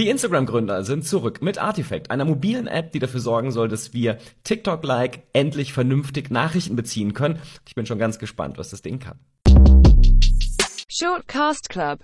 Die Instagram-Gründer sind zurück mit Artifact, einer mobilen App, die dafür sorgen soll, dass wir TikTok-like endlich vernünftig Nachrichten beziehen können. Ich bin schon ganz gespannt, was das Ding kann. Shortcast Club